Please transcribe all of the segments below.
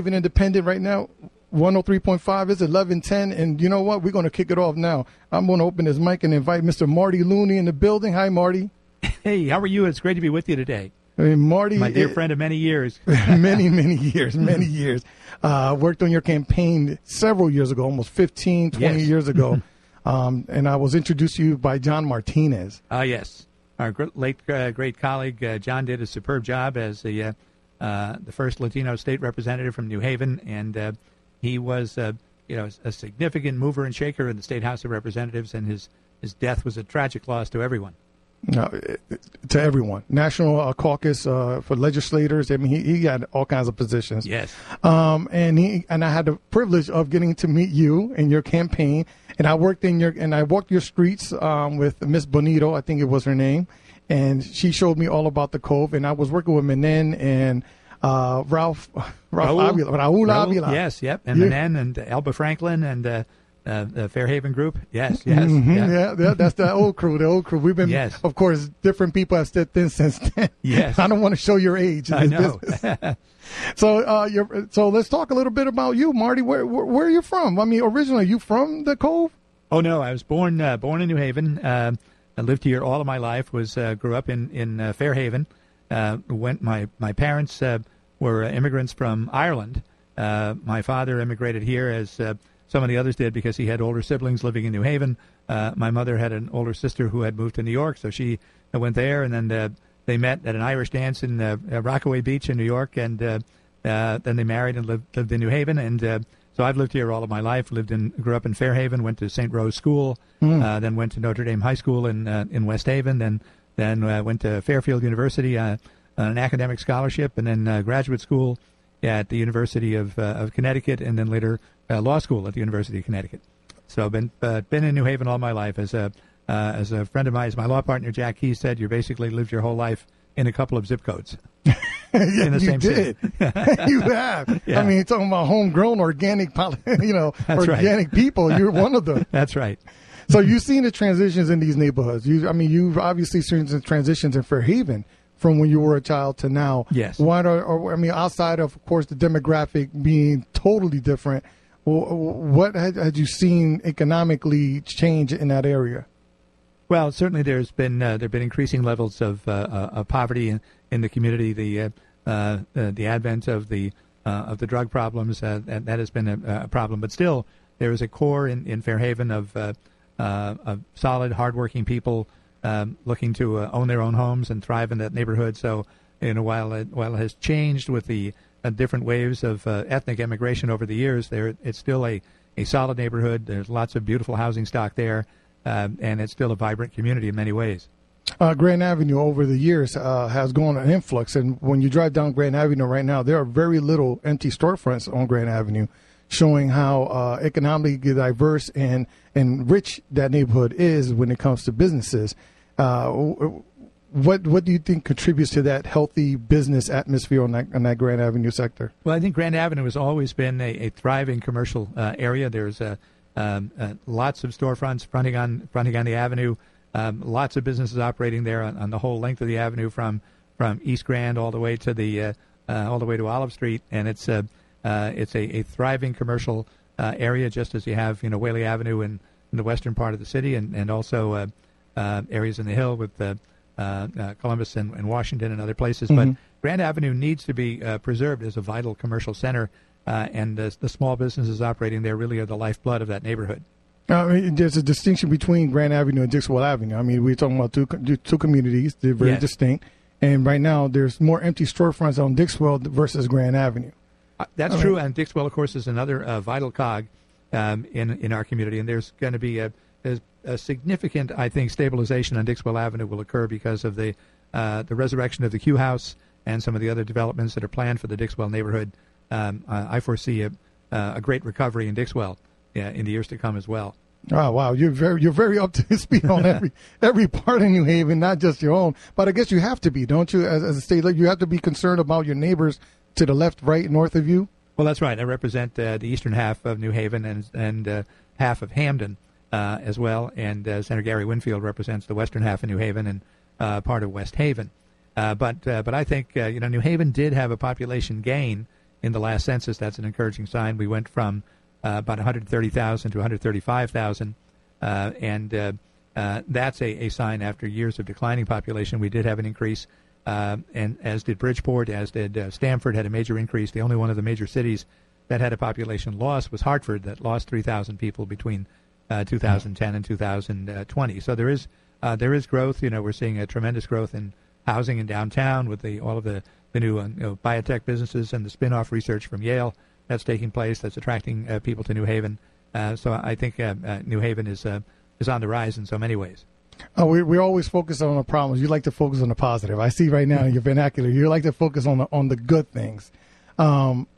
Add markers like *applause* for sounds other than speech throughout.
We're here in New Haven Independent right now. 103.5 is 1110. And you know what? We're going to kick it off now. I'm going to open this mic and invite Mr. Marty Looney in the building. Hi, Marty. Hey, how are you? It's great to be with you today. I mean, Marty, My dear it- friend of many years. *laughs* many, *laughs* many years, many years. Uh, worked on your campaign several years ago, almost 15, 20 Yes. years ago. *laughs* um, and I was introduced to you by John Martinez. Ah, yes. Our great, late uh, great colleague uh, John did a superb job as the uh, uh, the first Latino state representative from New Haven, and uh, he was uh, you know a significant mover and shaker in the state House of Representatives, and his his death was a tragic loss to everyone. uh, to everyone. National uh, caucus uh, for legislators. I mean, he, he had all kinds of positions. Yes. Um, and he and I had the privilege of getting to meet you in your campaign. And I worked in your and I walked your streets um, with Miss Bonito, I think it was her name, and she showed me all about the Cove. And I was working with Menen and uh, Ralph *laughs* Ralph Raul. Avila, Raul, Raul, Avila. Yes, yep. And Yeah. Manen and Elba Franklin and uh, uh, the Fairhaven Group. Yes, yes. Mhm, yeah. yeah, that's the old crew. The old crew. We've been, Yes. of course, different people have stepped in since *laughs* then. Yes. I don't want to show your age. In I know. *laughs* So, uh, you're, so let's talk a little bit about you, Marty. Where, where, where are you from? I mean, originally, you from the Cove? Oh no, I was born uh, born in New Haven. Uh, I lived here all of my life. Was uh, grew up in in uh, Fairhaven. Uh, went my my parents uh, were immigrants from Ireland. Uh, my father immigrated here as uh, some of the others did because he had older siblings living in New Haven. Uh, my mother had an older sister who had moved to New York, so she uh, went there, and then uh, they met at an Irish dance in uh, uh, Rockaway Beach in New York, and uh, uh, then they married and lived lived in New Haven, and uh, so I've lived here all of my life. Lived in, grew up in Fairhaven, went to St. Rose School, uh, then went to Notre Dame High School in uh, in West Haven, then then uh, went to Fairfield University uh, on an academic scholarship, and then uh, graduate school at the University of uh, of Connecticut, and then later uh, law school at the University of Connecticut. So I've been uh, been in New Haven all my life. As a uh, as a friend of mine, as my law partner Jack Key said, you basically lived your whole life in a couple of zip codes. *laughs* yeah, In the you did. *laughs* you have. Yeah. I mean, you're talking about homegrown organic, *laughs* you know, That's right. organic people. You're one of them. That's right. So you've seen the transitions in these neighborhoods. You, I mean, you've obviously seen the transitions in Fairhaven from when you were a child to now. Yes. What are, or, I mean, outside of, of course, the demographic being totally different, what had, had you seen economically change in that area? Well, certainly there's been uh, there've been increasing levels of, uh, uh, of poverty in, in the community. The uh, uh, the advent of the uh, of the drug problems that, has been a, a problem. But still, there is a core in, in Fairhaven of of solid, hardworking people um, looking to own their own homes and thrive in that neighborhood. So, you know, while it, while it has changed with the different waves of ethnic immigration over the years, there it's still a, a solid neighborhood. There's lots of beautiful housing stock there, um, and it's still a vibrant community in many ways. Uh, Grand Avenue over the years uh, has gone an influx, and when you drive down Grand Avenue right now, there are very little empty storefronts on Grand Avenue, showing how uh, economically diverse and and rich that neighborhood is when it comes to businesses. Uh, what what do you think contributes to that healthy business atmosphere on that on that Grand Avenue sector? Well, I think Grand Avenue has always been a, a thriving commercial uh, area. There's uh, um, lots of storefronts fronting on fronting on the avenue. Um, lots of businesses operating there on, on the whole length of the avenue, from from East Grand all the way to the uh, uh, all the way to Olive Street, and it's a uh, it's a, a thriving commercial uh, area, just as you have you know Whaley Avenue in, in the western part of the city, and and also uh, uh, areas in the hill with uh, uh, uh, Columbus and, and Washington and other places. But Grand Avenue needs to be uh, preserved as a vital commercial center, uh, and the small businesses operating there really are the lifeblood of that neighborhood. I mean, there's a distinction between Grand Avenue and Dixwell Avenue. I mean, we're talking about two two communities; they're very Yes. distinct. And right now, there's more empty storefronts on Dixwell versus Grand Avenue. Uh, That's true, and Dixwell, of course, is another uh, vital cog um, in in our community, and there's going to be a, a significant, I think, stabilization on Dixwell Avenue will occur because of the uh, the resurrection of the Q House and some of the other developments that are planned for the Dixwell neighborhood. Um, I foresee a, uh, a great recovery in Dixwell in the years to come as well. Oh wow, you're very you're very up to *laughs* speed on every *laughs* every part of New Haven, not just your own. But I guess you have to be, don't you? As, as a state, you have to be concerned about your neighbors to the left, right, north of you. Well, that's right. I represent uh, the eastern half of New Haven and and uh, half of Hamden uh, as well, and uh, Senator Gary Winfield represents the western half of New Haven and uh, part of West Haven. Uh, but but I think you know New Haven did have a population gain in the last census. That's an encouraging sign. We went from about 130,000 to 135,000, and that's a, a sign after years of declining population. We did have an increase. Uh, and as did Bridgeport, as did uh, Stamford, had a major increase. The only one of the major cities that had a population loss was Hartford, that lost 3,000 people between uh, 2010 and 2020. So there is uh, there is growth. You know, we're seeing a tremendous growth in housing in downtown with the all of the the new uh, you know, biotech businesses and the spin-off research from Yale that's taking place. That's attracting uh, people to New Haven. so I think New Haven is is on the rise in so many ways. Oh, we we always focus on the problems. You like to focus on the positive. I see right now in your vernacular. You like to focus on the on the good things. Um,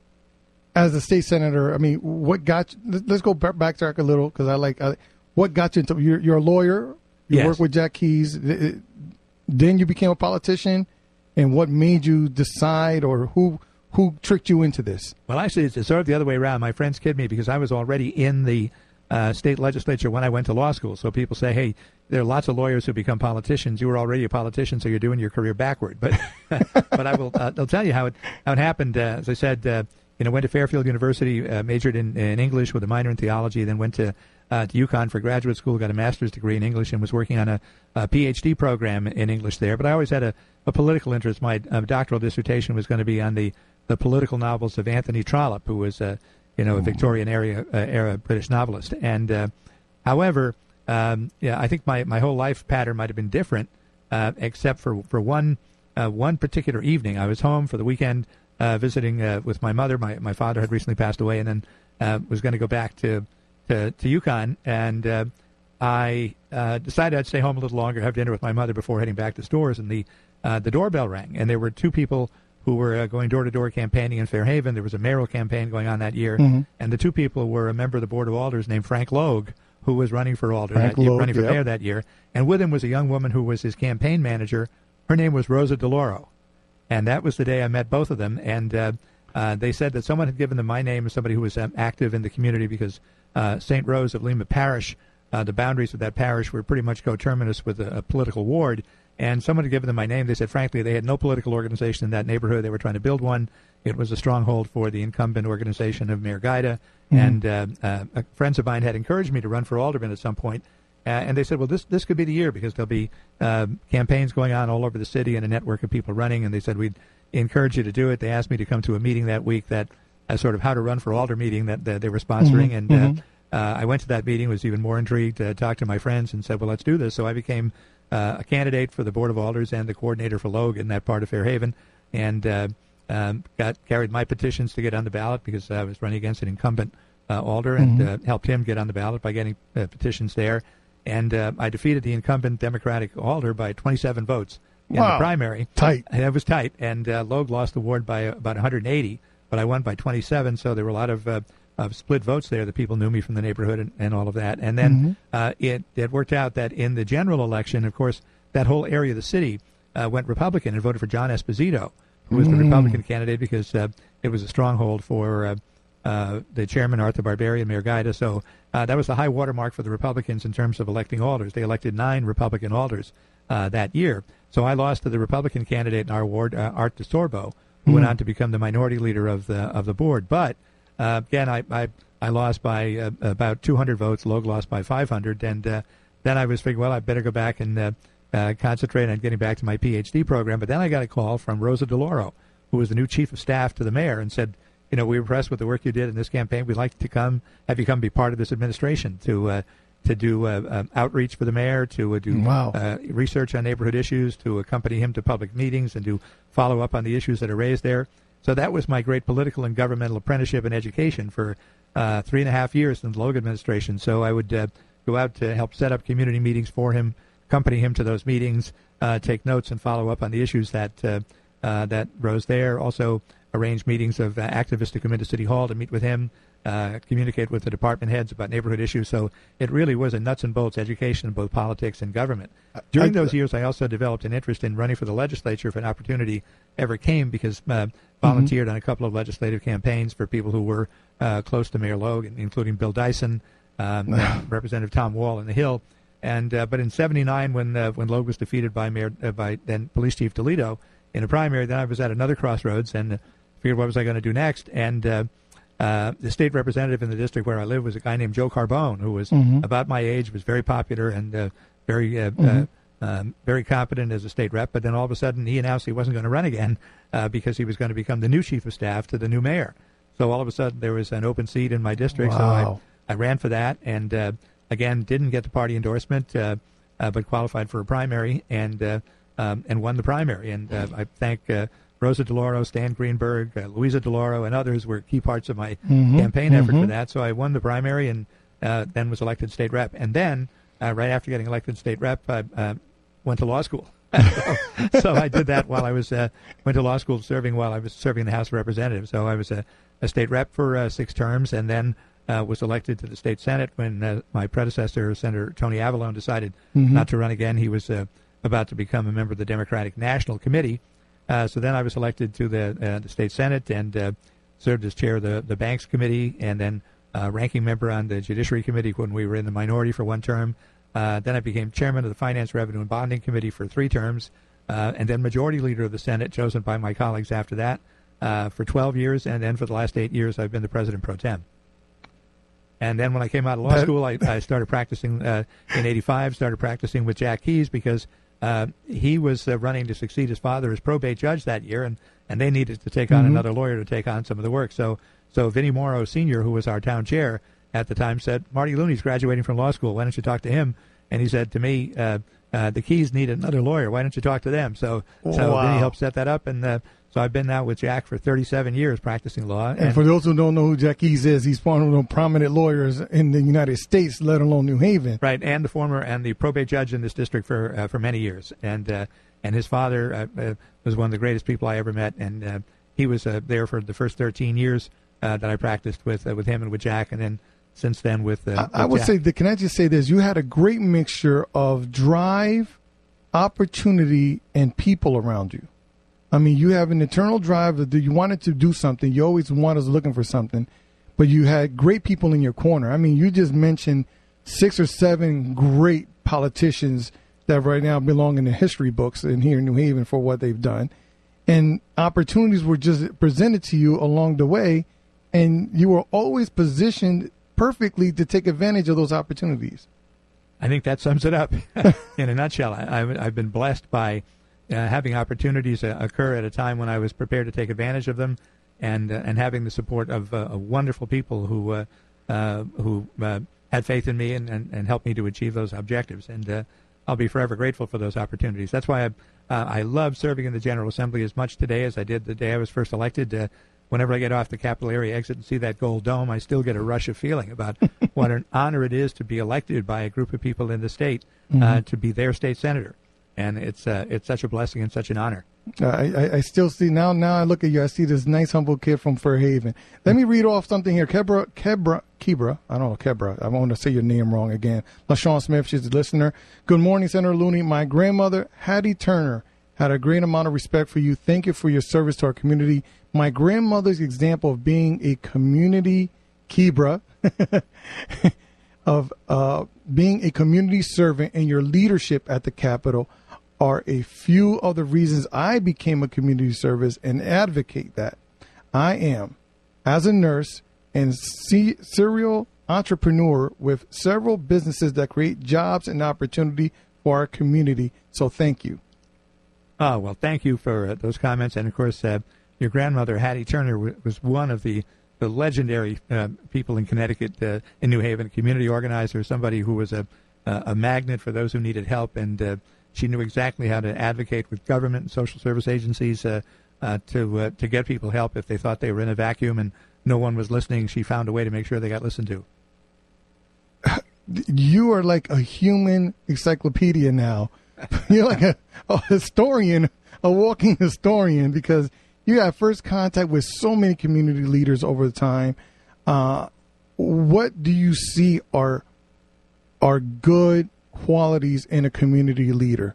as a state senator, I mean, what got? You, let's go back track a little because I like uh, what got you into. You're, you're a lawyer. You yes. work with Jack Keyes. Then you became a politician, and what made you decide, or who who tricked you into this? Well, actually, it's sort of the other way around. My friends kid me because I was already in the uh, state legislature when I went to law school. So people say, hey, there are lots of lawyers who become politicians. You were already a politician, so you're doing your career backward. But *laughs* but I will uh, I'll tell you how it how it happened. Uh, as I said, uh, you know, went to Fairfield University, uh, majored in, in English with a minor in theology, then went to uh, to UConn for graduate school, got a master's degree in English, and was working on a, a PhD program in English there. But I always had a, a political interest. My uh, doctoral dissertation was going to be on the, the political novels of Anthony Trollope, who was uh, you know, a Victorian era, uh, era British novelist. And uh, however, um, yeah, I think my, my whole life pattern might have been different, uh, except for for one uh, one particular evening. I was home for the weekend uh, visiting uh, with my mother. My my father had recently passed away, and then was going to go back to to, to UConn, and I decided I'd stay home a little longer, have dinner with my mother before heading back to Storrs. And the the doorbell rang, and there were two people who were uh, going door to door campaigning in Fairhaven. There was a mayoral campaign going on that year, mm-hmm. and the two people were a member of the board of alders named Frank Logue, who was running for alder Frank that year, Logue, running for yep. mayor that year, and with him was a young woman who was his campaign manager. Her name was Rosa DeLauro, and that was the day I met both of them. And uh, uh, they said that someone had given them my name as somebody who was um, active in the community because uh, St. Rose of Lima Parish, uh, the boundaries of that parish were pretty much coterminous with a, a political ward and someone had given them my name. They said, frankly, they had no political organization in that neighborhood. They were trying to build one. It was a stronghold for the incumbent organization of Mayor Guida. Mm-hmm. And uh, uh, friends of mine had encouraged me to run for alderman at some point. Uh, and they said, well, this this could be the year because there'll be uh, campaigns going on all over the city and a network of people running. And they said we'd encourage you to do it. They asked me to come to a meeting that week that uh, sort of how to run for alder meeting that, that they were sponsoring. Mhm, And mhm. uh, uh, I went to that meeting, was even more intrigued, uh, talked to my friends, and said, well, let's do this. So I became uh, a candidate for the Board of Alders and the coordinator for Logue in that part of Fairhaven, and uh, um, got carried my petitions to get on the ballot because I was running against an incumbent uh, alder and Mhm. uh, helped him get on the ballot by getting uh, petitions there. And uh, I defeated the incumbent Democratic alder by 27 votes in Wow. the primary. Tight. It was tight, and uh, Logue lost the ward by about 180, but I won by 27. So there were a lot of, uh, of split votes there. The people knew me from the neighborhood and, and all of that. And then Mhm. uh, it it worked out that in the general election, of course, that whole area of the city uh, went Republican and voted for John Esposito, who was the Mm. Republican candidate because uh, it was a stronghold for. Uh, uh, the chairman, Arthur Barbieri, Mayor Guida. So uh, that was the high watermark for the Republicans in terms of electing alders. They elected nine Republican alders uh, that year. So I lost to the Republican candidate in our ward, uh, Art DeSorbo, who went Hmm. on to become the minority leader of the of the board. But uh, again, I, I I lost by uh, about 200 votes. Logue lost by 500, and uh, then I was figuring, well, I better go back and uh, uh, concentrate on getting back to my PhD program. But then I got a call from Rosa DeLauro, who was the new chief of staff to the mayor, and said, you know, we were impressed with the work you did in this campaign. We'd like to come, have you come be part of this administration to uh, to do uh, um, outreach for the mayor, to uh, do Wow. uh, research on neighborhood issues, to accompany him to public meetings, and to follow up on the issues that are raised there. So that was my great political and governmental apprenticeship and education for uh, three and a half years in the Logan administration. So I would uh, go out to help set up community meetings for him, accompany him to those meetings, uh, take notes, and follow up on the issues that uh, uh, that rose there. Also arrange meetings of uh, activists to come into City Hall to meet with him, uh, communicate with the department heads about neighborhood issues. So it really was a nuts and bolts education in both politics and government. During I- those years, I also developed an interest in running for the legislature if an opportunity ever came, because uh, volunteered on a couple of legislative campaigns for people who were uh, close to Mayor Logue, including Bill Dyson, um, *laughs* Representative Tom Wall in the Hill. And uh, but in '79, when uh, when Logue was defeated by Mayor uh, by then Police Chief DiLieto in a primary, then I was at another crossroads and uh, figured what was I going to do next. And uh, the state representative in the district where I live was a guy named Joe Carbone, who was about my age, was very popular and uh, very uh, uh, um, very competent as a state rep. But then all of a sudden, he announced he wasn't going to run again uh, because he was going to become the new chief of staff to the new mayor. So all of a sudden, there was an open seat in my district. Wow. So I, I ran for that, and uh, again, didn't get the party endorsement, uh, uh, but qualified for a primary and uh, um, and won the primary. And uh, I thank uh, Rosa DeLauro, Stan Greenberg, uh, Luisa DeLauro, and others were key parts of my campaign effort for that. So I won the primary and uh, then was elected state rep. And then, uh, right after getting elected state rep, I uh, went to law school. so, *laughs* so I did that while I was uh, went to law school, serving while I was serving in the House of Representatives. So I was a, a state rep for uh, six terms, and then uh, was elected to the state senate when uh, my predecessor, Senator Tony Avallone, decided not to run again. He was uh, about to become a member of the Democratic National Committee. Uh, so then I was elected to the, uh, the state senate and uh, served as chair of the, the Banks Committee, and then uh, ranking member on the Judiciary Committee when we were in the minority for one term. Uh, then I became chairman of the Finance, Revenue, and Bonding Committee for three terms, uh, and then majority leader of the Senate, chosen by my colleagues after that uh, for 12 years, and then for the last eight years, I've been the president pro tem. And then when I came out of law school, I, I started practicing uh, in '85. Started practicing with Jack Keyes because uh, he was uh, running to succeed his father as probate judge that year, and, and they needed to take on another lawyer to take on some of the work. So so Vinnie Mauro Sr., who was our town chair at the time, said, "Marty Looney's graduating from law school. Why don't you talk to him?" And he said to me, uh, uh, "The Keyes need another lawyer. Why don't you talk to them?" So so Wow. Vinnie helped set that up, and uh, so I've been now with Jack for 37 years practicing law. And for those who don't know who Jack Keyes is, he's one of the most prominent lawyers in the United States, let alone New Haven. Right, and the former and the probate judge in this district for uh, for many years, and uh, and his father uh, uh, was one of the greatest people I ever met, and uh, he was uh, there for the first 13 years uh, that I practiced with uh, with him and with Jack, and then since then with. Uh, I, I with would Jack. say, that, can I just say this? You had a great mixture of drive, opportunity, and people around you. I mean, you have an internal drive that you wanted to do something. You always want us looking for something, but you had great people in your corner. I mean, you just mentioned six or seven great politicians that right now belong in the history books in here in New Haven for what they've done. And opportunities were just presented to you along the way, and you were always positioned perfectly to take advantage of those opportunities. I think that sums it up *laughs* in a nutshell. I, I've, I've been blessed by uh, having opportunities uh, occur at a time when I was prepared to take advantage of them, and uh, and having the support of, uh, of wonderful people who uh, uh, who uh, had faith in me and, and, and helped me to achieve those objectives. And uh, I'll be forever grateful for those opportunities. That's why I uh, I love serving in the General Assembly as much today as I did the day I was first elected. Uh, whenever I get off the Capitol area exit and see that gold dome, I still get a rush of feeling about *laughs* what an honor it is to be elected by a group of people in the state uh, to be their state senator, and it's uh, it's such a blessing and such an honor. Uh, I, I, I still see now. Now I look at you. I see this nice, humble kid from Fairhaven. Let me read off something here. Kebra, Kebra, Kebra. I don't know Kebra. I want to say your name wrong again. LaShawn Smith. She's a listener. Good morning, Senator Looney. My grandmother, Hattie Turner, had a great amount of respect for you. Thank you for your service to our community. My grandmother's example of being a community Kibra, *laughs* of uh, being a community servant and your leadership at the Capitol are a few of the reasons I became a community service and advocate that. I am, as a nurse and se- serial entrepreneur with several businesses that create jobs and opportunity for our community. So thank you. Oh well, thank you for uh, those comments, and of course, uh, your grandmother Hattie Turner w- was one of the the legendary uh, people in Connecticut, uh, in New Haven, a community organizer, somebody who was a a magnet for those who needed help, and uh, she knew exactly how to advocate with government and social service agencies uh, to to get people help if they thought they were in a vacuum and no one was listening. She found a way to make sure they got listened to. *laughs* You are like a human encyclopedia now. *laughs* You're like a, a historian, a walking historian, because you had first contact with so many community leaders over the time. Uh, what do you see are are good qualities in a community leader?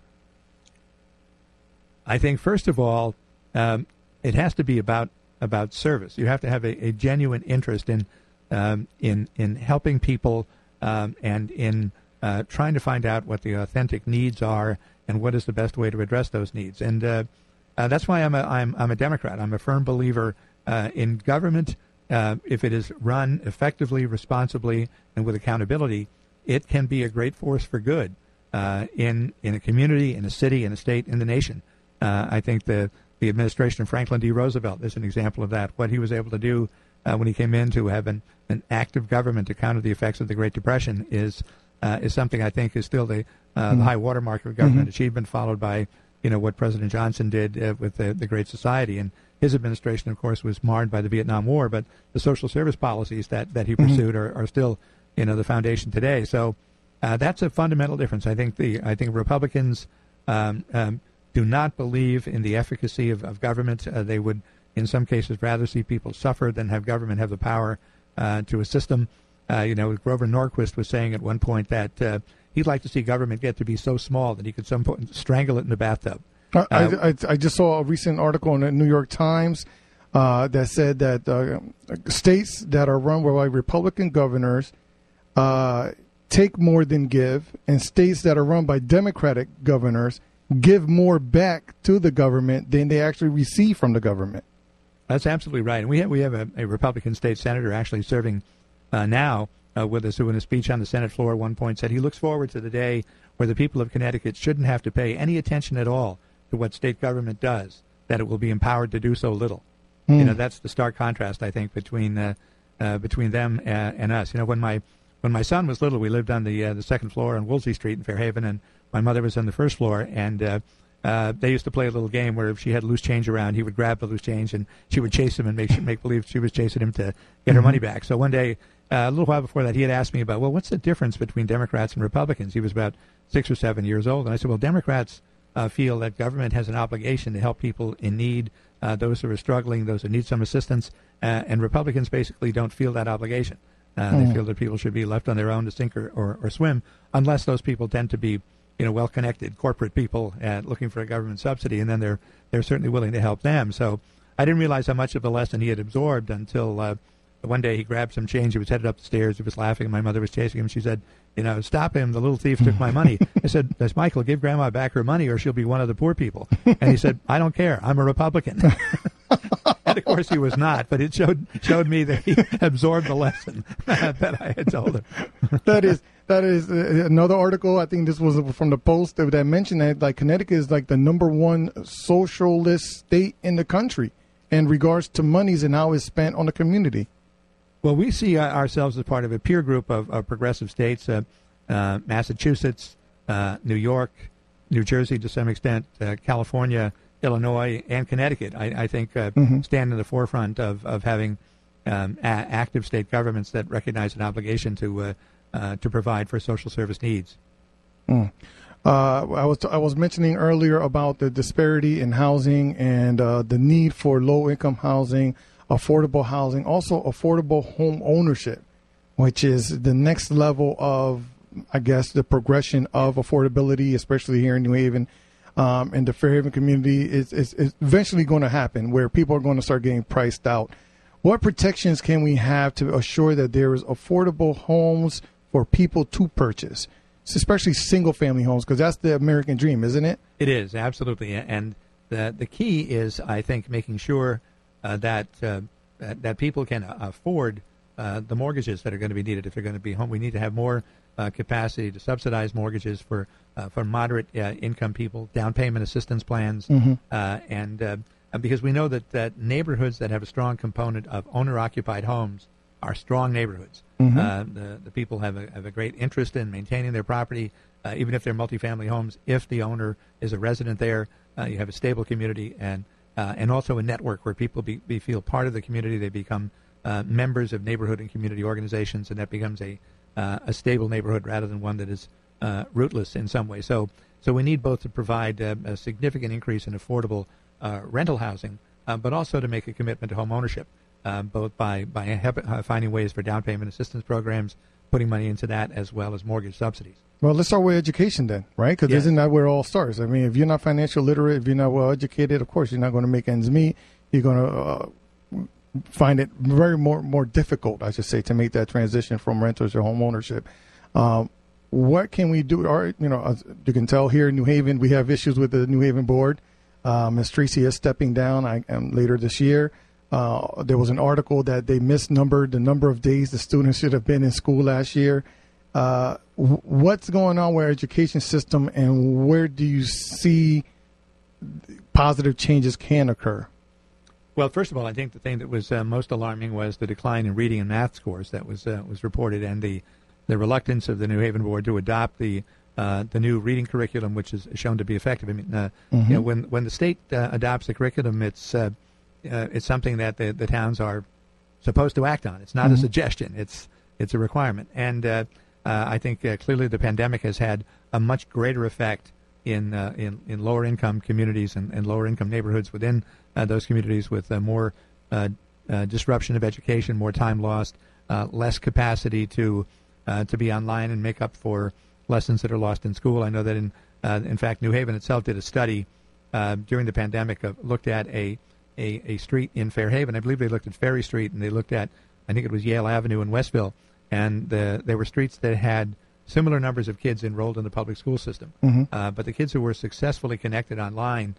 I think first of all, um, it has to be about about service. You have to have a, a genuine interest in um, in in helping people um, and in uh, trying to find out what the authentic needs are and what is the best way to address those needs. And uh, uh, that's why I'm a I'm I'm a Democrat. I'm a firm believer uh, in government. Uh, if it is run effectively, responsibly, and with accountability, it can be a great force for good uh, in in a community, in a city, in a state, in the nation. I think the the administration of Franklin D. Roosevelt is an example of that. What he was able to do when he came in to have an, an active government to counter the effects of the Great Depression is uh, is something I think is still the, uh, mm-hmm. the high watermark of government mm-hmm. achievement, followed by you know what President Johnson did uh, with the, the Great Society. And his administration, of course, was marred by the Vietnam War, but the social service policies that, that he mm-hmm. pursued are, are still you know the foundation today. So uh, that's a fundamental difference. I think the I think Republicans. Um, um, do not believe in the efficacy of, of government. Uh, they would, in some cases, rather see people suffer than have government have the power uh, to assist them. Uh, you know, Grover Norquist was saying at one point that uh, he'd like to see government get to be so small that he could some point strangle it in the bathtub. I, I, I, just saw a recent article in the New York Times uh, that said that uh, states that are run by Republican governors take more than give, and states that are run by Democratic governors give more back to the government than they actually receive from the government. That's absolutely right. And we have we have a, a Republican state senator actually serving uh, now uh, with us, who in a speech on the Senate floor at one point said he looks forward to the day where the people of Connecticut shouldn't have to pay any attention at all to what state government does; that it will be empowered to do so little. Mm. You hmm. know, that's the stark contrast I think between uh, uh between them uh, and us. You know, when my when my son was little, we lived on the uh, the second floor on Woolsey Street in Fairhaven, and my mother was on the first floor, and uh, uh, they used to play a little game where if she had loose change around, he would grab the loose change and she would chase him and make make believe she was chasing him to get mm-hmm. her money back. So one day, a little while before that, he had asked me about, well, what's the difference between Democrats and Republicans? He was about six or seven years old, and I said, well, Democrats uh, feel that government has an obligation to help people in need, uh, those who are struggling, those who need some assistance, uh, and Republicans basically don't feel that obligation. Uh, mm. They feel that people should be left on their own to sink or, or, or swim, unless those people tend to be you know well-connected corporate people at looking for a government subsidy, and then they're they're certainly willing to help them. So I didn't realize how much of the lesson he had absorbed until uh, one day he grabbed some change. He was headed up the stairs. He was laughing. My mother was chasing him. She said, "You know, stop him! The little thief took my money." *laughs* I said, "That's Michael. Give Grandma back her money, or she'll be one of the poor people." And he said, "I don't care. I'm a Republican." *laughs* and of course, he was not. But it showed showed me that he absorbed the lesson *laughs* that I had told him. that is that is uh, another article. I think this was from the Post that mentioned that like Connecticut is like the number one socialist state in the country in regards to monies and how it's spent on the community. Well, we see uh, ourselves as part of a peer group of, of progressive states: uh, uh, Massachusetts, uh, New York, New Jersey, to some extent, uh, California, Illinois, and Connecticut. I, I think mm-hmm. stand in the forefront of of having um, a- active state governments that recognize an obligation to uh, to provide for social service needs. Mm. Uh, I was I was mentioning earlier about the disparity in housing and uh, the need for low income housing, affordable housing, also affordable home ownership, which is the next level of I guess the progression of affordability, especially here in New Haven. Um, and the Fairhaven community is, is, is eventually going to happen where people are going to start getting priced out. What protections can we have to assure that there is affordable homes for people to purchase, especially single family homes, because that's the American dream, isn't it? It is absolutely, and the the key is, I think, making sure that, uh, that, people can afford uh, the mortgages that are going to be needed if they're going to be home. We need to have more uh, capacity to subsidize mortgages for uh, for moderate uh, income people, down payment assistance plans, mm-hmm. and because we know that, that neighborhoods that have a strong component of owner occupied homes are strong neighborhoods. Mm-hmm. Uh, the, the people have a, have a great interest in maintaining their property, uh, even if they're multifamily homes. If the owner is a resident there, uh, you have a stable community and uh, and also a network where people be, be, feel part of the community. They become uh, members of neighborhood and community organizations, and that becomes a uh, a stable neighborhood rather than one that is rootless in some way. So so we need both to provide a significant increase in affordable rental housing, but also to make a commitment to home ownership. uh, both by by uh, finding ways for down payment assistance programs, putting money into that, as well as mortgage subsidies. Well, let's start with education then, right? Because Yeah. isn't that where it all starts? I mean, if you're not financial literate, if you're not well educated, of course you're not going to make ends meet. You're going to uh, find it very more more difficult, I should say, to make that transition from renters to home ownership. Um, what can we do? Or you know, you can tell here in New Haven, we have issues with the New Haven board. Ms. Tracey is stepping down I, um, later this year. Uh, there was an article that they misnumbered the number of days the students should have been in school last year. Uh, what's going on with our education system, and where do you see positive changes can occur? Well, first of all, I think the thing that was uh, most alarming was the decline in reading and math scores that was uh, was reported, and the the reluctance of the New Haven board to adopt the uh, the new reading curriculum, which is shown to be effective. I mean, uh, you know, when when the state uh, adopts a curriculum, it's uh, it's something that the, the towns are supposed to act on. It's not a suggestion; it's it's a requirement. And uh, uh, I think uh, clearly the pandemic has had a much greater effect in uh, in, in lower income communities and, and lower income neighborhoods within uh, those communities with uh, more uh, uh, disruption of education, more time lost, uh, less capacity to uh, to be online and make up for lessons that are lost in school. I know that in uh, in fact New Haven itself did a study uh, during the pandemic of looked at a, a a street in Fairhaven. I believe they looked at Ferry Street and they looked at I think it was Yale Avenue in Westville, and the, there were streets that had similar numbers of kids enrolled in the public school system. Uh, but the kids who were successfully connected online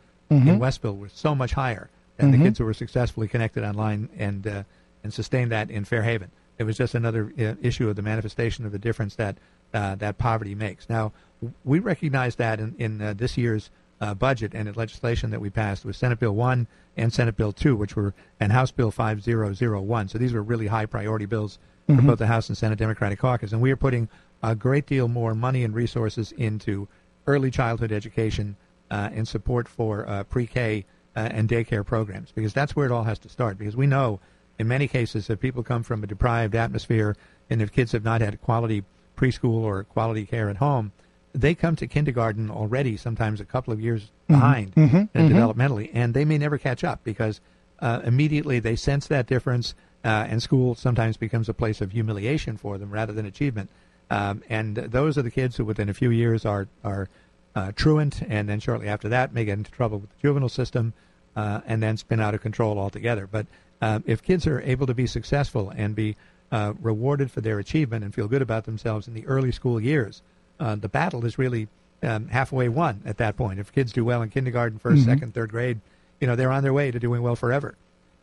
in Westville were so much higher than the kids who were successfully connected online and uh, and sustained that in Fairhaven. It was just another uh, issue of the manifestation of the difference that uh, that poverty makes. Now, we recognize that in, in uh, this year's uh, budget and legislation that we passed was Senate Bill 1 and Senate Bill 2, which were, and House Bill 5001. So these were really high priority bills for both the House and Senate Democratic caucus. And we are putting a great deal more money and resources into early childhood education uh, and support for uh, pre-K uh, and daycare programs because that's where it all has to start. Because we know in many cases if people come from a deprived atmosphere and if kids have not had quality preschool or quality care at home, they come to kindergarten already sometimes a couple of years behind uh, developmentally, and they may never catch up because uh, immediately they sense that difference, uh, and school sometimes becomes a place of humiliation for them rather than achievement. Um, and those are the kids who, within a few years, are are uh, truant, and then shortly after that, may get into trouble with the juvenile system, uh, and then spin out of control altogether. But um, if kids are able to be successful and be uh, rewarded for their achievement and feel good about themselves in the early school years, uh, the battle is really um, halfway won at that point. If kids do well in kindergarten, 1st second, third grade, you know they're on their way to doing well forever.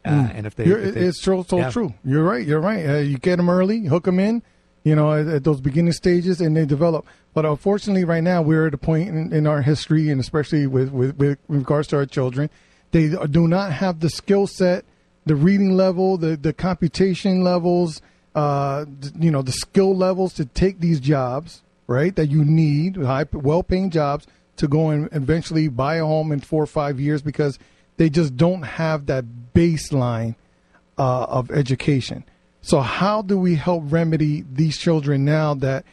Uh, And if they, if they- it's so so yeah. true. You're right. You're right. Uh, you get them early, hook them in, you know, at, at those beginning stages, and they develop. But unfortunately, right now we're at a point in, in our history, and especially with, with with regards to our children, they do not have the skill set, the reading level, the the computation levels, uh, you know, the skill levels to take these jobs, right? That you need, high, well-paying jobs to go and eventually buy a home in four or five years because they just don't have that baseline uh, of education. So how do we help remedy these children now that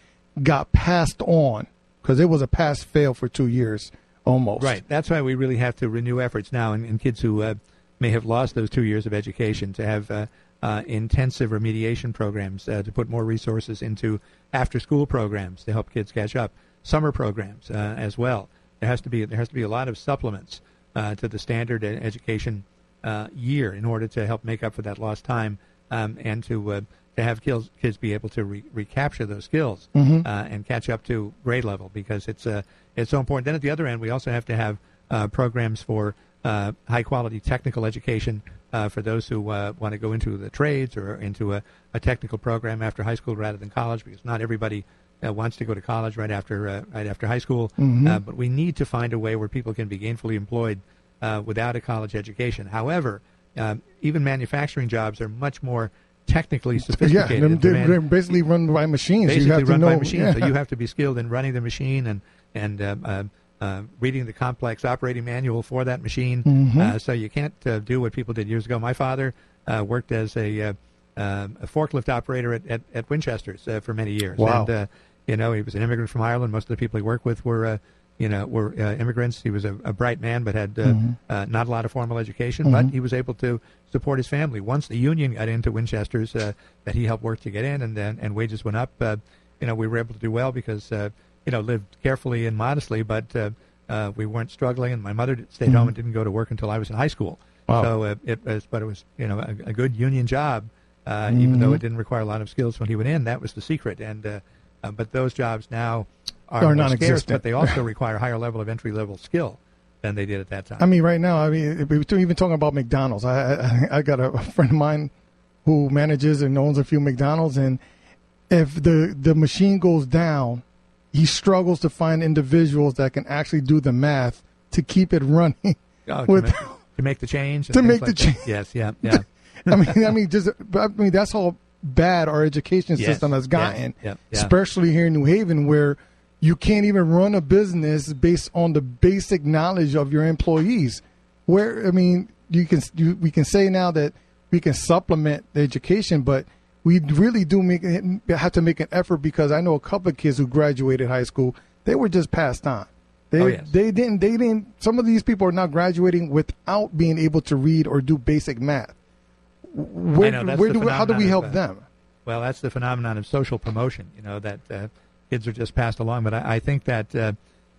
got passed on because it was a pass fail for two years almost? Right. That's why we really have to renew efforts now in, in kids who uh, may have lost those two years of education to have uh, uh, intensive remediation programs, uh, to put more resources into after school programs to help kids catch up, summer programs uh, as well. There has to be there has to be a lot of supplements uh, to the standard education uh, year in order to help make up for that lost time um, and to uh, to have kids, kids be able to re- recapture those skills uh, and catch up to grade level because it's uh, it's so important. Then at the other end, we also have to have uh, programs for uh, high quality technical education uh, for those who uh, want to go into the trades or into a, a technical program after high school rather than college because not everybody uh, wants to go to college right after uh, right after high school. Uh, but we need to find a way where people can be gainfully employed uh, without a college education. However, um, even manufacturing jobs are much more technically sophisticated. they're, they're, they're basically run by machines. basically you have to run know, by machines. yeah. So you have to be skilled in running the machine and and uh, uh, reading the complex operating manual for that machine. Mm-hmm. Uh, so you can't uh, do what people did years ago. My father uh, worked as a, uh, um a forklift operator at at, at Winchester's uh, for many years. Wow. And, uh, you know, he was an immigrant from Ireland. Most of the people he worked with were. Uh, you know, were uh, immigrants. He was a, a bright man, but had uh, Mm-hmm. uh, not a lot of formal education. But he was able to support his family. Once the union got into Winchester's, uh, that he helped work to get in, and then and wages went up. Uh, you know, we were able to do well because uh, you know lived carefully and modestly, but uh, uh, we weren't struggling. And my mother stayed home and didn't go to work until I was in high school. Wow. So uh, it was, but it was you know a, a good union job, uh, even though it didn't require a lot of skills when he went in. That was the secret. And uh, uh, but those jobs now are, Are more scarce, non-existent. but they also *laughs* require a higher level of entry level skill than they did at that time. I mean, right now, I mean, we were even talking about McDonald's. I, I I got a friend of mine who manages and owns a few McDonald's, and if the the machine goes down, he struggles to find individuals that can actually do the math to keep it running. Oh, to, with- make, to make the change. To make the like that. change. Yes, yeah, *laughs* yeah. I mean, I mean, just I mean, that's how bad our education Yes. system has Yeah. gotten, Yeah. Yeah. especially here in New Haven, where you can't even run a business based on the basic knowledge of your employees. Where I mean, you can you, we can say now that we can supplement the education, but we really do make have to make an effort because I know a couple of kids who graduated high school, they were just passed on. They, Oh, yes. they didn't they didn't some of these people are now graduating without being able to read or do basic math where, know, where do we, how do we help of, them? Well, that's the phenomenon of social promotion. You know that uh, kids are just passed along. But I, I think that uh,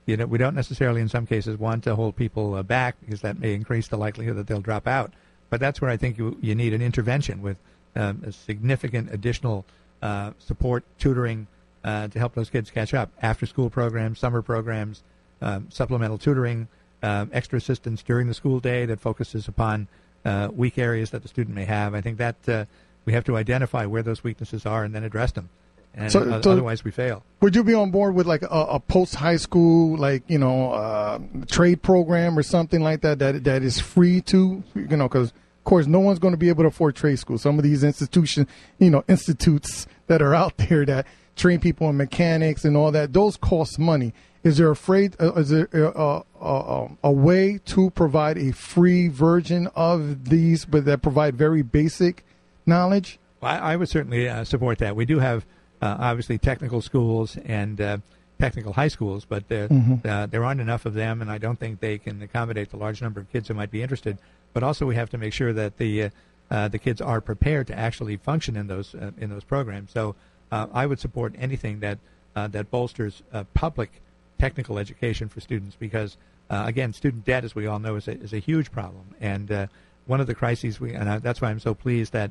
you know we don't necessarily, in some cases, want to hold people uh, back because that may increase the likelihood that they'll drop out. But that's where I think you you need an intervention with um, a significant additional uh, support, tutoring uh, to help those kids catch up. After school programs, summer programs, um, supplemental tutoring, um, extra assistance during the school day that focuses upon uh, weak areas that the student may have. I think that uh, we have to identify where those weaknesses are and then address them. And So- o- so- otherwise, we fail. Would you be on board with like a, a post high school, like you know, uh, trade program or something like that that that is free to you know? Because of course, no one's going to be able to afford trade school. Some of these institutions, you know, institutes that are out *laughs* there that train people in mechanics and all that, those cost money. Is there afraid? Uh, is there uh, uh, uh, a way to provide a free version of these, but that provide very basic knowledge? Well, I, I would certainly uh, support that. We do have uh, obviously technical schools and uh, technical high schools, but there uh, there aren't enough of them, and I don't think they can accommodate the large number of kids who might be interested. But also, we have to make sure that the uh, uh, the kids are prepared to actually function in those uh, in those programs. So, uh, I would support anything that uh, that bolsters uh, public technical education for students because again, student debt, as we all know, is a, is a huge problem, and one of the crises we and uh, that's why I'm so pleased that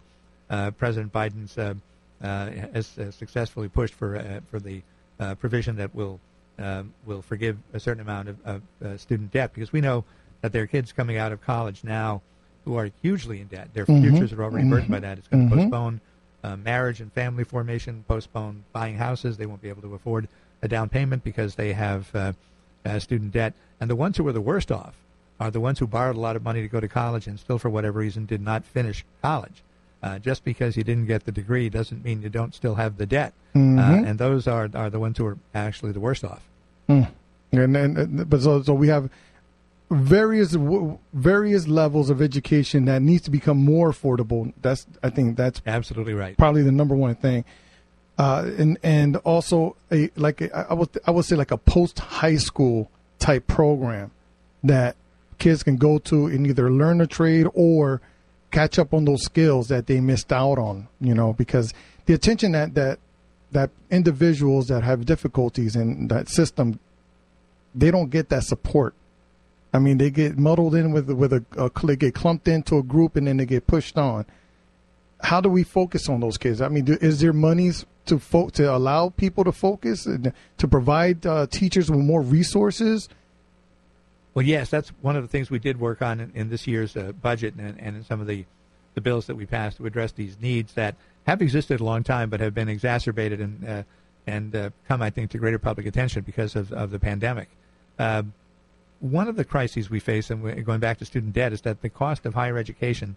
President Biden's has successfully pushed for for the provision that will will forgive a certain amount of, of student debt because we know that there are kids coming out of college now who are hugely in debt. Their futures are already burdened by that. It's going to postpone uh, marriage and family formation, postpone buying houses. They won't be able to afford a down payment because they have uh, uh, student debt. And the ones who are the worst off are the ones who borrowed a lot of money to go to college and still, for whatever reason, did not finish college. Uh, just because you didn't get the degree doesn't mean you don't still have the debt. Uh, and those are, are the ones who are actually the worst off. And then, but so so we have various various levels of education that needs to become more affordable. That's I think that's Absolutely right. probably the number one thing. Uh, and and also a like a, I would I would say like a post high school type program that kids can go to and either learn a trade or catch up on those skills that they missed out on. You know, because the attention that that that individuals that have difficulties in that system, they don't get that support. I mean, they get muddled in with with a, a they get clumped into a group and then they get pushed on how do we focus on those kids? I mean, do, is there monies to fo- to allow people to focus and to provide uh, teachers with more resources? Well, yes, that's one of the things we did work on in, in this year's uh, budget and, and in some of the, the bills that we passed to address these needs that have existed a long time but have been exacerbated and uh, and uh, come, I think, to greater public attention because of, of the pandemic. Uh, one of the crises we face, and going back to student debt, is that the cost of higher education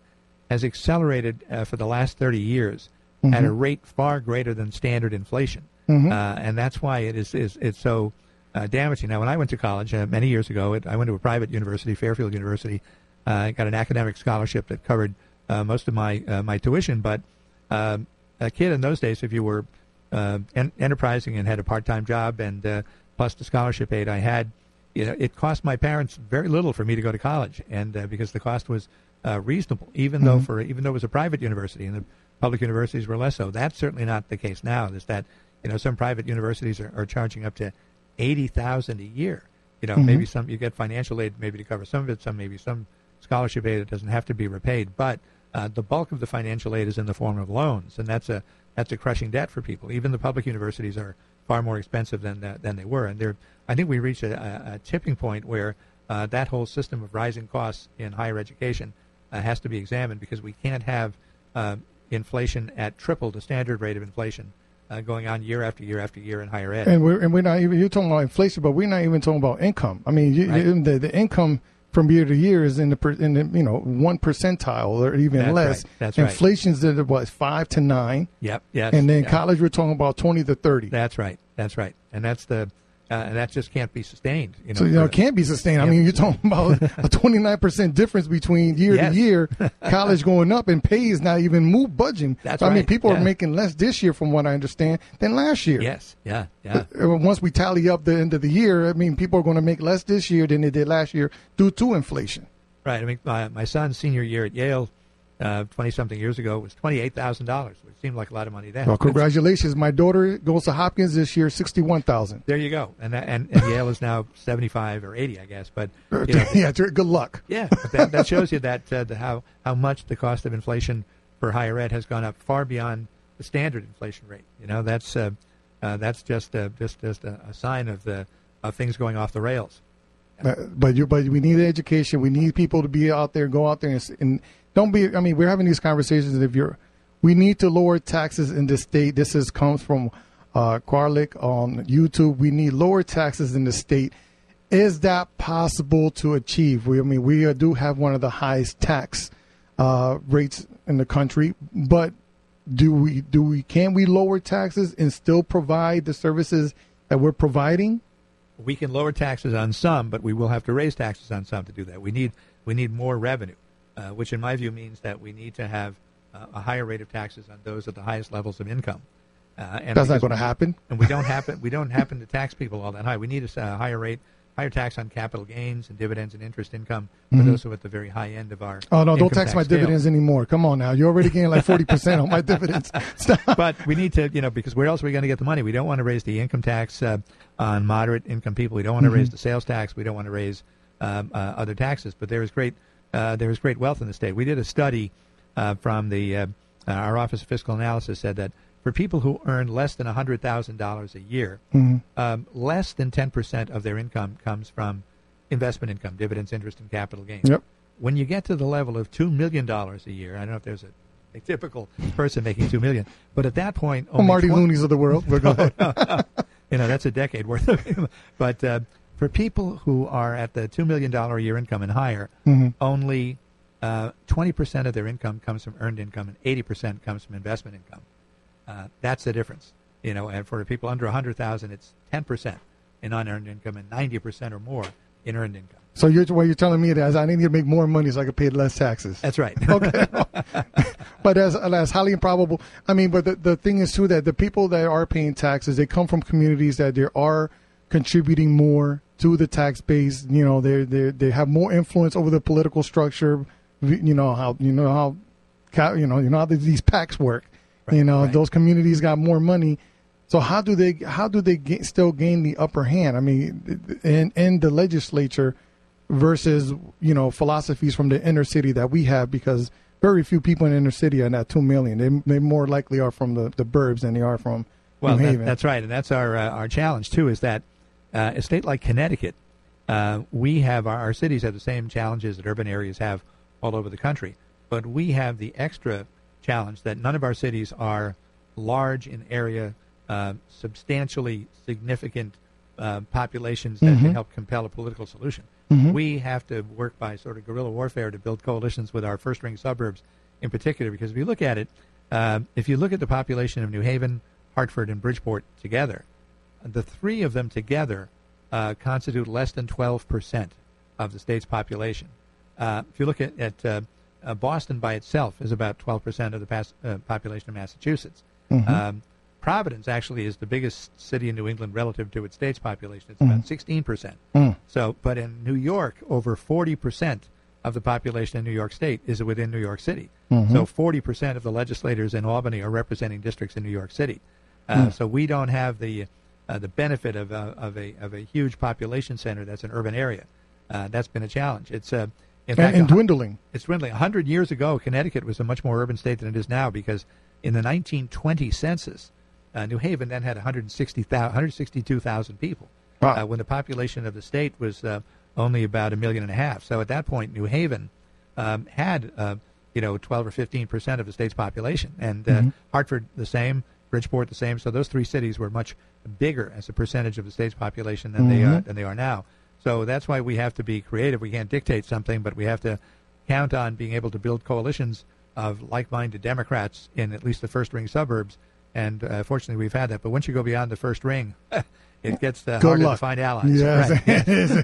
has accelerated uh, for the last 30 years at a rate far greater than standard inflation. Uh, and that's why it is, is it's so uh, damaging. Now, when I went to college uh, many years ago, it, I went to a private university, Fairfield University. Uh, I got an academic scholarship that covered uh, most of my uh, my tuition. But um, a kid in those days, if you were uh, en- enterprising and had a part-time job and uh, plus the scholarship aid I had, you know, it cost my parents very little for me to go to college, and uh, because the cost was uh, reasonable, even though for even though it was a private university and the public universities were less so. That's certainly not the case now. Is that you know some private universities are, are charging up to eighty thousand a year. You know, maybe some you get financial aid maybe to cover some of it, some maybe some scholarship aid that doesn't have to be repaid, but uh, the bulk of the financial aid is in the form of loans, and that's a that's a crushing debt for people. Even the public universities are far more expensive than that, than they were, and they're. I think we reached a, a, a tipping point where uh, that whole system of rising costs in higher education uh, has to be examined because we can't have uh, inflation at triple the standard rate of inflation uh, going on year after year after year in higher ed. And we're and we're not even you're talking about inflation, but we're not even talking about income. I mean, you, Right. the the income from year to year is in the per, in the you know one percentile or even That's less. right. That's right. Inflation's at what five to nine, yep. Yes. and then yeah. college we're talking about twenty to thirty. That's right. That's right. And that's the uh, and that just can't be sustained. You know, So you know, it can't be sustained. I mean, you're talking *laughs* about a 29 percent difference between year Yes. to year. *laughs* College going up and pay is not even move budging. That's so, I mean, people Yeah. are making less this year, from what I understand, than last year. Yes. Yeah. Yeah. Uh, Once we tally up the end of the year, I mean, people are going to make less this year than they did last year due to inflation. Right. I mean, my, my son's senior year at Yale, twenty something years ago, it was twenty eight thousand dollars, which seemed like a lot of money then. Well, congratulations. My daughter goes to Hopkins this year, 61,000. There you go. And, that, and and Yale is now seventy five or eighty, I guess. But you know, *laughs* yeah, good luck. Yeah, but that, that shows you that uh, the, how how much the cost of inflation for higher ed has gone up far beyond the standard inflation rate. You know, that's uh, uh, that's just uh, just just a, a sign of the of things going off the rails. Uh, but you, but we need education. We need people to be out there, go out there, and, and don't be. I mean, we're having these conversations. If you're, we need to lower taxes in the state. This is comes from uh, Quarlick on YouTube. We need lower taxes in the state. Is that possible to achieve? We, I mean, we do have one of the highest tax uh, rates in the country, but do we do we can we lower taxes and still provide the services that we're providing? We can lower taxes on some, but we will have to raise taxes on some to do that. We need we need more revenue, uh, which in my view means that we need to have uh, a higher rate of taxes on those at the highest levels of income. Uh, and That's not going to happen. and we don't happen we don't happen to tax people all that high. We need a higher rate, higher tax on capital gains and dividends and interest income for those who are at the very high end of our. Oh no! Don't income tax my scale. dividends anymore. Come on now, you're already getting like *laughs* forty percent on my dividends. Stop. But we need to, you know, because where else are we going to get the money? We don't want to raise the income tax uh, on moderate income people. We don't want to raise the sales tax. We don't want to raise um, uh, other taxes. But there is great, uh, there is great wealth in the state. We did a study uh, from the uh, our Office of Fiscal Analysis said that for people who earn less than hundred thousand dollars a year, um, less than ten percent of their income comes from investment income, dividends, interest, and capital gains. Yep. When you get to the level of two million dollars a year, I don't know if there's a, a typical person making two million, but at that point, Oh, only Marty 20 Loonies of the world. But go ahead. you know that's a decade worth of but uh, for people who are at the two million dollar a year income and higher only uh, 20% of their income comes from earned income and 80% comes from investment income uh, that's the difference you know and for people under 100000 it's 10% in unearned income and 90% or more in earned income So you're what you're telling me is I need to make more money so I can pay less taxes. that's right *laughs* okay. *laughs* but as that's highly improbable. I mean, but the, the thing is too that the people that are paying taxes, they come from communities that they are contributing more to the tax base. You know, they they they have more influence over the political structure. You know how you know how you know you know how these PACs work. you know right. those communities got more money. So how do they how do they ga- still gain the upper hand? I mean, in in the legislature versus you know philosophies from the inner city that we have because very few people in the inner city are not two million. They they more likely are from the, the burbs than they are from Well, New that, that's right, and that's our uh, our challenge too. Is that uh, a state like Connecticut, uh, we have our, our cities have the same challenges that urban areas have all over the country, but we have the extra challenge that none of our cities are large in area, uh, substantially significant uh, populations that can help compel a political solution. We have to work by sort of guerrilla warfare to build coalitions with our first ring suburbs in particular, because if you look at it, uh, if you look at the population of New Haven, Hartford, and Bridgeport together, the three of them together uh, constitute less than 12% of the state's population. Uh, if you look at, at uh, uh, Boston by itself is about 12% of the pas- uh, population of Massachusetts. Um, Providence actually is the biggest city in New England relative to its state's population. It's about 16%. Mm. So, but in New York, over 40% of the population in New York State is within New York City. So 40% of the legislators in Albany are representing districts in New York City. Uh, So we don't have the uh, the benefit of a, of a of a huge population center that's an urban area. Uh, that's been a challenge. It's uh, in and, fact and a hu- dwindling. it's dwindling. A hundred years ago, Connecticut was a much more urban state than it is now because in the 1920 census, uh, New Haven then had 160,000 162,000 people Wow. uh, when the population of the state was uh, only about a million and a half. So at that point, New Haven um, had uh, you know 12 or 15 percent of the state's population, and uh, Hartford the same, Bridgeport the same. So those three cities were much bigger as a percentage of the state's population than they are than they are now. So that's why we have to be creative. We can't dictate something, but we have to count on being able to build coalitions of like-minded Democrats in at least the first ring suburbs. And uh, fortunately, we've had that. But once you go beyond the first ring, *laughs* it gets uh, Good harder luck. to find allies. Yes,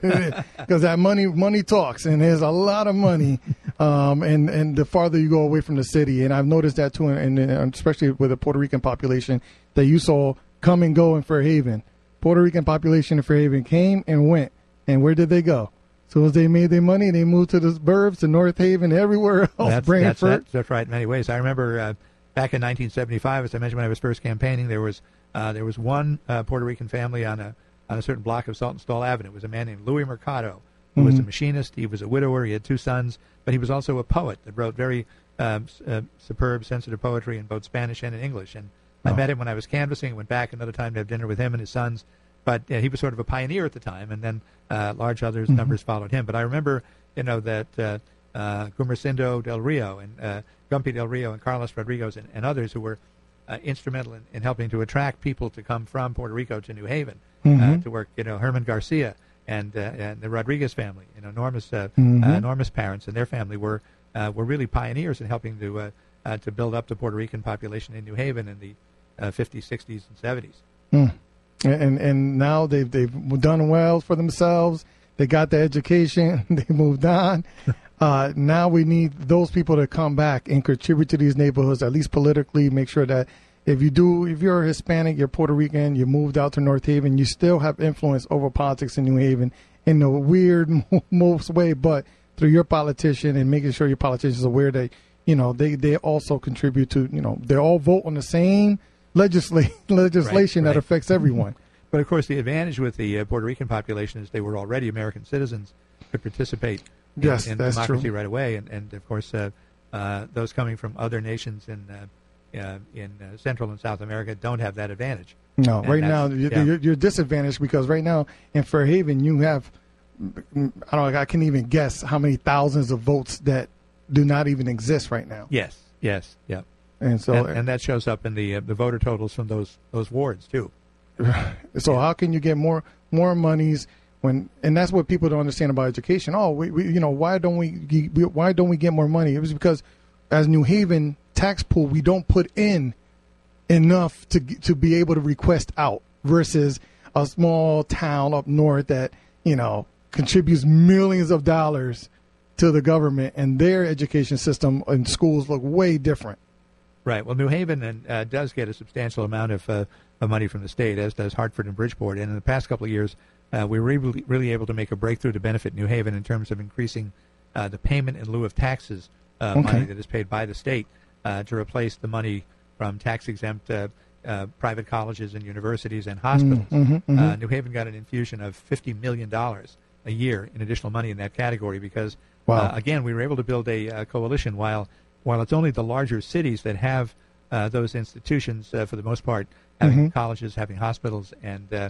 Right. *laughs* because that money money talks, and there's a lot of money, *laughs* um, and and the farther you go away from the city, and I've noticed that too, and, and especially with the Puerto Rican population that you saw come and go in Fair Haven. Puerto Rican population in Fair Haven came and went, and where did they go? So as they made their money, they moved to the burbs, to North Haven, everywhere else, that's, that's, that's, that's right in many ways. I remember uh, back in 1975, as I mentioned when I was first campaigning, there was uh, there was one uh, Puerto Rican family on a on a certain block of Saltonstall Avenue. It was a man named Louis Mercado, who was a machinist. He was a widower. He had two sons, but he was also a poet that wrote very um, uh, superb, sensitive poetry in both Spanish and in English. And I met him when I was canvassing. Went back another time to have dinner with him and his sons. But uh, he was sort of a pioneer at the time, and then uh, large others numbers followed him. But I remember, you know, that uh, uh, Gumercindo del Rio and uh, Gumpy del Rio and Carlos Rodriguez and, and others who were uh, instrumental in, in helping to attract people to come from Puerto Rico to New Haven uh, to work. You know, Herman Garcia and uh, and the Rodriguez family, you know, Norma's uh, uh, Norma's parents and their family were uh, were really pioneers in helping to uh, uh, to build up the Puerto Rican population in New Haven in the 50s, 60s, and 70s. and and now they've they've done well for themselves. They got the education. *laughs* They moved on. *laughs* Uh, now we need those people to come back and contribute to these neighborhoods, at least politically. Make sure that if you do, if you're Hispanic, you're Puerto Rican, you moved out to North Haven, you still have influence over politics in New Haven in a weird *laughs* most way, but through your politician and making sure your politicians are aware that you know they they also contribute to you know they all vote on the same legisla- *laughs* legislation right. that affects everyone. *laughs* But of course, the advantage with the uh, Puerto Rican population is they were already American citizens, could participate in, Yes, in that's democracy true. right away, and, and of course, uh, uh, those coming from other nations in uh, uh, in uh, Central and South America don't have that advantage. No, And right now you're, yeah. you're, you're disadvantaged because right now in Fair Haven you have I don't I can't even guess how many thousands of votes that do not even exist right now. Yes, yes, yeah. And so and, and that shows up in the uh, the voter totals from those those wards too. *laughs* so how can you get more more monies when and that's what people don't understand about education. Oh, we, we you know why don't we we- why don't we get more money? It was because as New Haven tax pool we don't put in enough to to be able to request out versus a small town up north that you know contributes millions of dollars to the government and their education system and schools look way different. Right. Well, New Haven and, uh, does get a substantial amount of, uh, of money from the state, as does Hartford and Bridgeport. And in the past couple of years, uh, we were really, really able to make a breakthrough to benefit New Haven in terms of increasing uh, the payment in lieu of taxes uh, Okay. money that is paid by the state uh, to replace the money from tax exempt uh, uh, private colleges and universities and hospitals. Uh, New Haven got an infusion of $50 million a year in additional money in that category because, Wow. again, we were able to build a coalition while while it's only the larger cities that have uh, those institutions uh, for the most part, having colleges, having hospitals, and uh,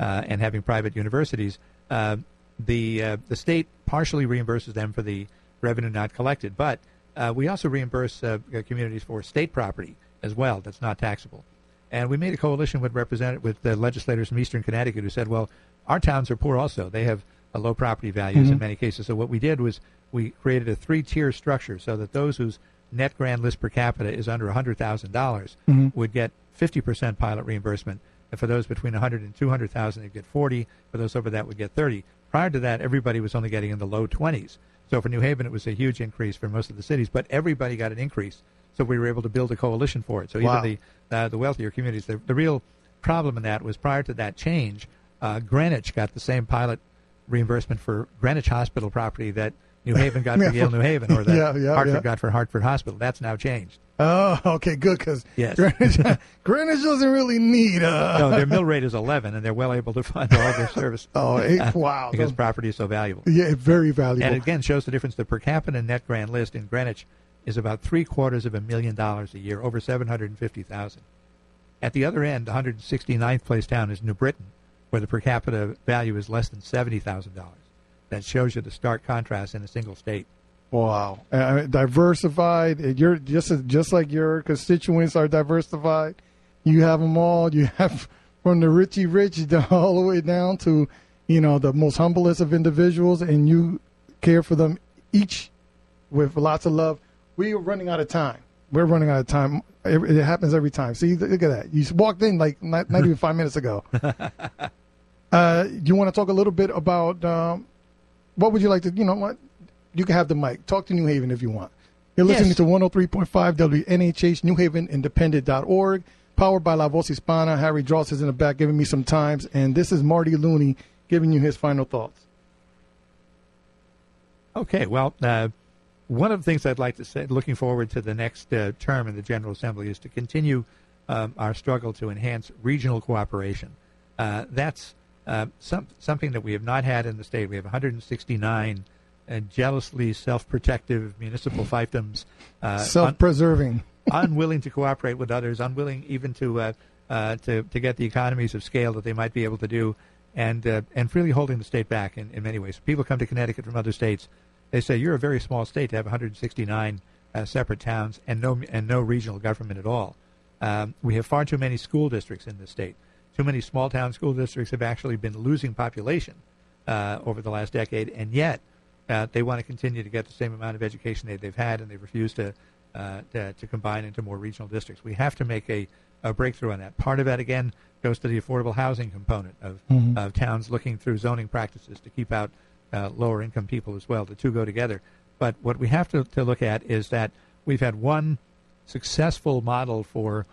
uh, and having private universities. Uh, the uh, the state partially reimburses them for the revenue not collected, but uh, we also reimburse uh, communities for state property as well that's not taxable. And we made a coalition with represent with the legislators from Eastern Connecticut who said, well, our towns are poor also. They have low property values in many cases. So what we did was we created a three-tier structure so that those whose net grand list per capita is under $100,000 would get 50% pilot reimbursement. And for those between 100 and 200,000, they'd get 40. For those over that, would get 30. Prior to that, everybody was only getting in the low 20s. So for New Haven, it was a huge increase for most of the cities, but everybody got an increase so we were able to build a coalition for it. So Wow. even the uh, the wealthier communities, the, the real problem in that was prior to that change, uh, Greenwich got the same pilot reimbursement for Greenwich Hospital property that New Haven got for Yale New Haven, or that Yeah, yeah, Hartford yeah. got for Hartford Hospital. That's now changed. Oh, okay, good because Yes. Greenwich, *laughs* *laughs* Greenwich doesn't really need uh No, their *laughs* mill rate is 11, and they're well able to fund all their service Oh, eight, wow. because property is so valuable. yeah, very valuable. And again shows the difference. The per capita net grand list in Greenwich is about three quarters of a million dollars a year, over seven hundred and fifty thousand. At the other end, the 169th place town is New Britain, where the per capita value is less than seventy thousand dollars. That shows you the stark contrast in a single state. Wow, uh, diversified. You're just just like your constituents are diversified. You have them all. You have *laughs* from the richy rich *laughs* all the way down to you know the most humblest of individuals, and you care for them each with lots of love. We are running out of time. We're running out of time. It, it happens every time. See, look at that. You walked in like not, not even five minutes ago. *laughs* Uh, you want to talk a little bit about um, what would you like to? You know what? You can have the mic. Talk to New Haven if you want. You're listening Yes. to 103.5 WNHH New Haven Independent.org, powered by La Voz Hispana. Harry Dross is in the back giving me some times, and this is Marty Looney giving you his final thoughts. Okay, well, uh, one of the things I'd like to say, looking forward to the next uh, term in the General Assembly, is to continue um, our struggle to enhance regional cooperation. Uh, that's uh, some, something that we have not had in the state. We have 169 uh, jealously self-protective municipal fiefdoms, uh, Self-preserving. unwilling to cooperate with others, unwilling even to uh, uh, to to get the economies of scale that they might be able to do, and uh, and really holding the state back in, in many ways. People come to Connecticut from other states. They say you're a very small state to have 169 uh, separate towns and no and no regional government at all. Um, we have far too many school districts in this state. Too many small town school districts have actually been losing population uh, over the last decade, and yet uh, they want to continue to get the same amount of education they've had, and they refuse to, uh, to to combine into more regional districts. We have to make a, a breakthrough on that. Part of that again goes to the affordable housing component of, of towns looking through zoning practices to keep out uh, lower income people as well. The two go together. But what we have to, to look at is that we've had one successful model for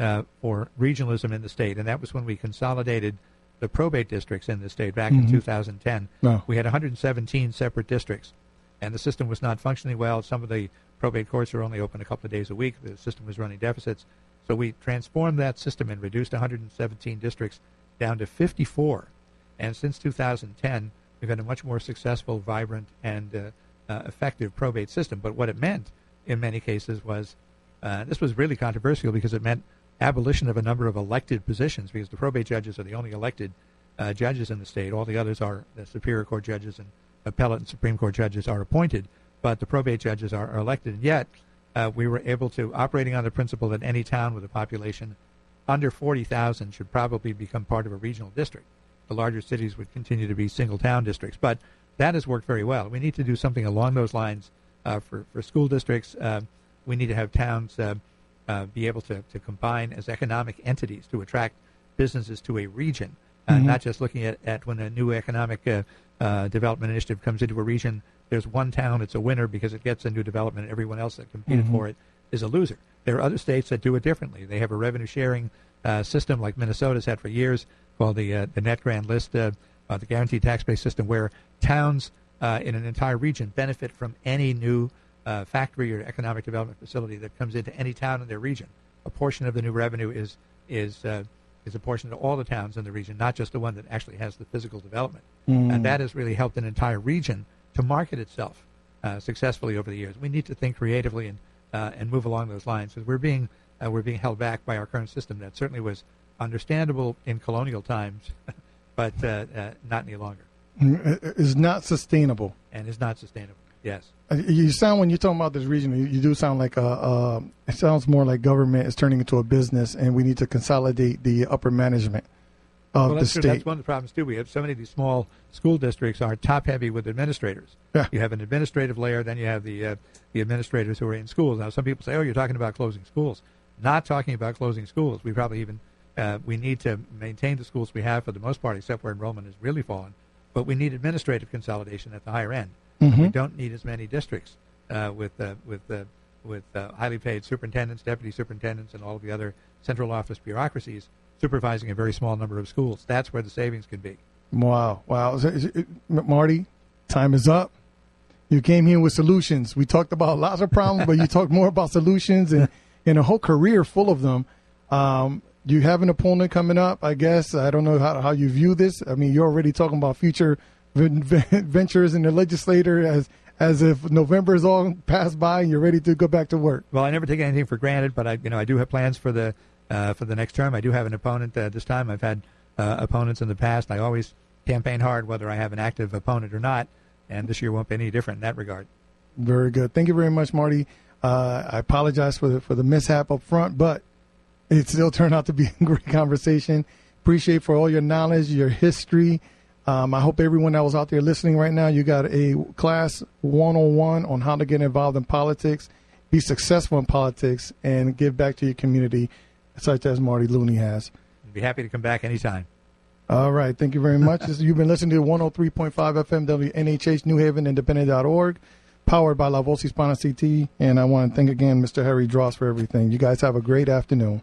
uh, for regionalism in the state, and that was when we consolidated the probate districts in the state back in 2010. No. We had 117 separate districts, and the system was not functioning well. Some of the probate courts were only open a couple of days a week. The system was running deficits. So we transformed that system and reduced 117 districts down to 54. And since 2010, we've had a much more successful, vibrant, and uh, uh, effective probate system. But what it meant in many cases was uh, this was really controversial because it meant abolition of a number of elected positions because the probate judges are the only elected uh, judges in the state. All the others are the Superior Court judges and appellate and Supreme Court judges are appointed, but the probate judges are, are elected. And yet, uh, we were able to, operating on the principle that any town with a population under 40,000 should probably become part of a regional district. The larger cities would continue to be single town districts, but that has worked very well. We need to do something along those lines uh, for, for school districts. Uh, we need to have towns uh, be able to, to combine as economic entities to attract businesses to a region, uh, not just looking at, at when a new economic uh, uh, development initiative comes into a region. There's one town it's a winner because it gets a new development. Everyone else that competed for it is a loser. There are other states that do it differently. They have a revenue sharing uh, system like Minnesota's had for years called the uh, the net grand list, uh, uh, the guaranteed tax base system, where towns uh, in an entire region benefit from any new uh, factory or economic development facility that comes into any town in their region. A portion of the new revenue is is uh, is apportioned to all the towns in the region, not just the one that actually has the physical development. And that has really helped an entire region to market itself uh, successfully over the years. We need to think creatively and uh, and move along those lines because we're being uh, we're being held back by our current system that certainly was understandable in colonial times, *laughs* but uh, uh, not any longer, It's not sustainable. and is not sustainable. Yes. Uh, You sound when you're talking about this region, you, you do sound like a. Uh, it sounds more like government is turning into a business, and we need to consolidate the upper management of well, the true. state. That's one of the problems too. We have so many of these small school districts are top heavy with administrators. Yeah. You have an administrative layer, then you have the uh, the administrators who are in schools. Now, some people say, "Oh, you're talking about closing schools." Not talking about closing schools. We probably even uh, we need to maintain the schools we have for the most part, except where enrollment has really fallen. But we need administrative consolidation at the higher end. Mm-hmm. We don't need as many districts uh, with uh, with uh, with uh, highly paid superintendents, deputy superintendents, and all of the other central office bureaucracies supervising a very small number of schools. That's where the savings can be. Wow, wow, Marty, time is up. You came here with solutions. We talked about lots of problems, but you *laughs* talked more about solutions and, and a whole career full of them. Um, you have an opponent coming up, I guess. I don't know how, how you view this. I mean, you're already talking about future ventures in the legislature as as if November is all passed by and you're ready to go back to work. Well, I never take anything for granted, but I you know I do have plans for the uh, for the next term. I do have an opponent uh, this time. I've had uh, opponents in the past. I always campaign hard whether I have an active opponent or not, and this year won't be any different in that regard. Very good. Thank you very much, Marty. Uh, I apologize for the for the mishap up front, but it still turned out to be a *laughs* great conversation. Appreciate for all your knowledge, your history. Um, I hope everyone that was out there listening right now, you got a class 101 on how to get involved in politics, be successful in politics, and give back to your community, such as Marty Looney has. I'd be happy to come back anytime. All right. Thank you very much. You've been listening to 103.5 FM WNHH New Haven Independent.org, powered by La Voz Hispana CT. And I want to thank again Mr. Harry Dross for everything. You guys have a great afternoon.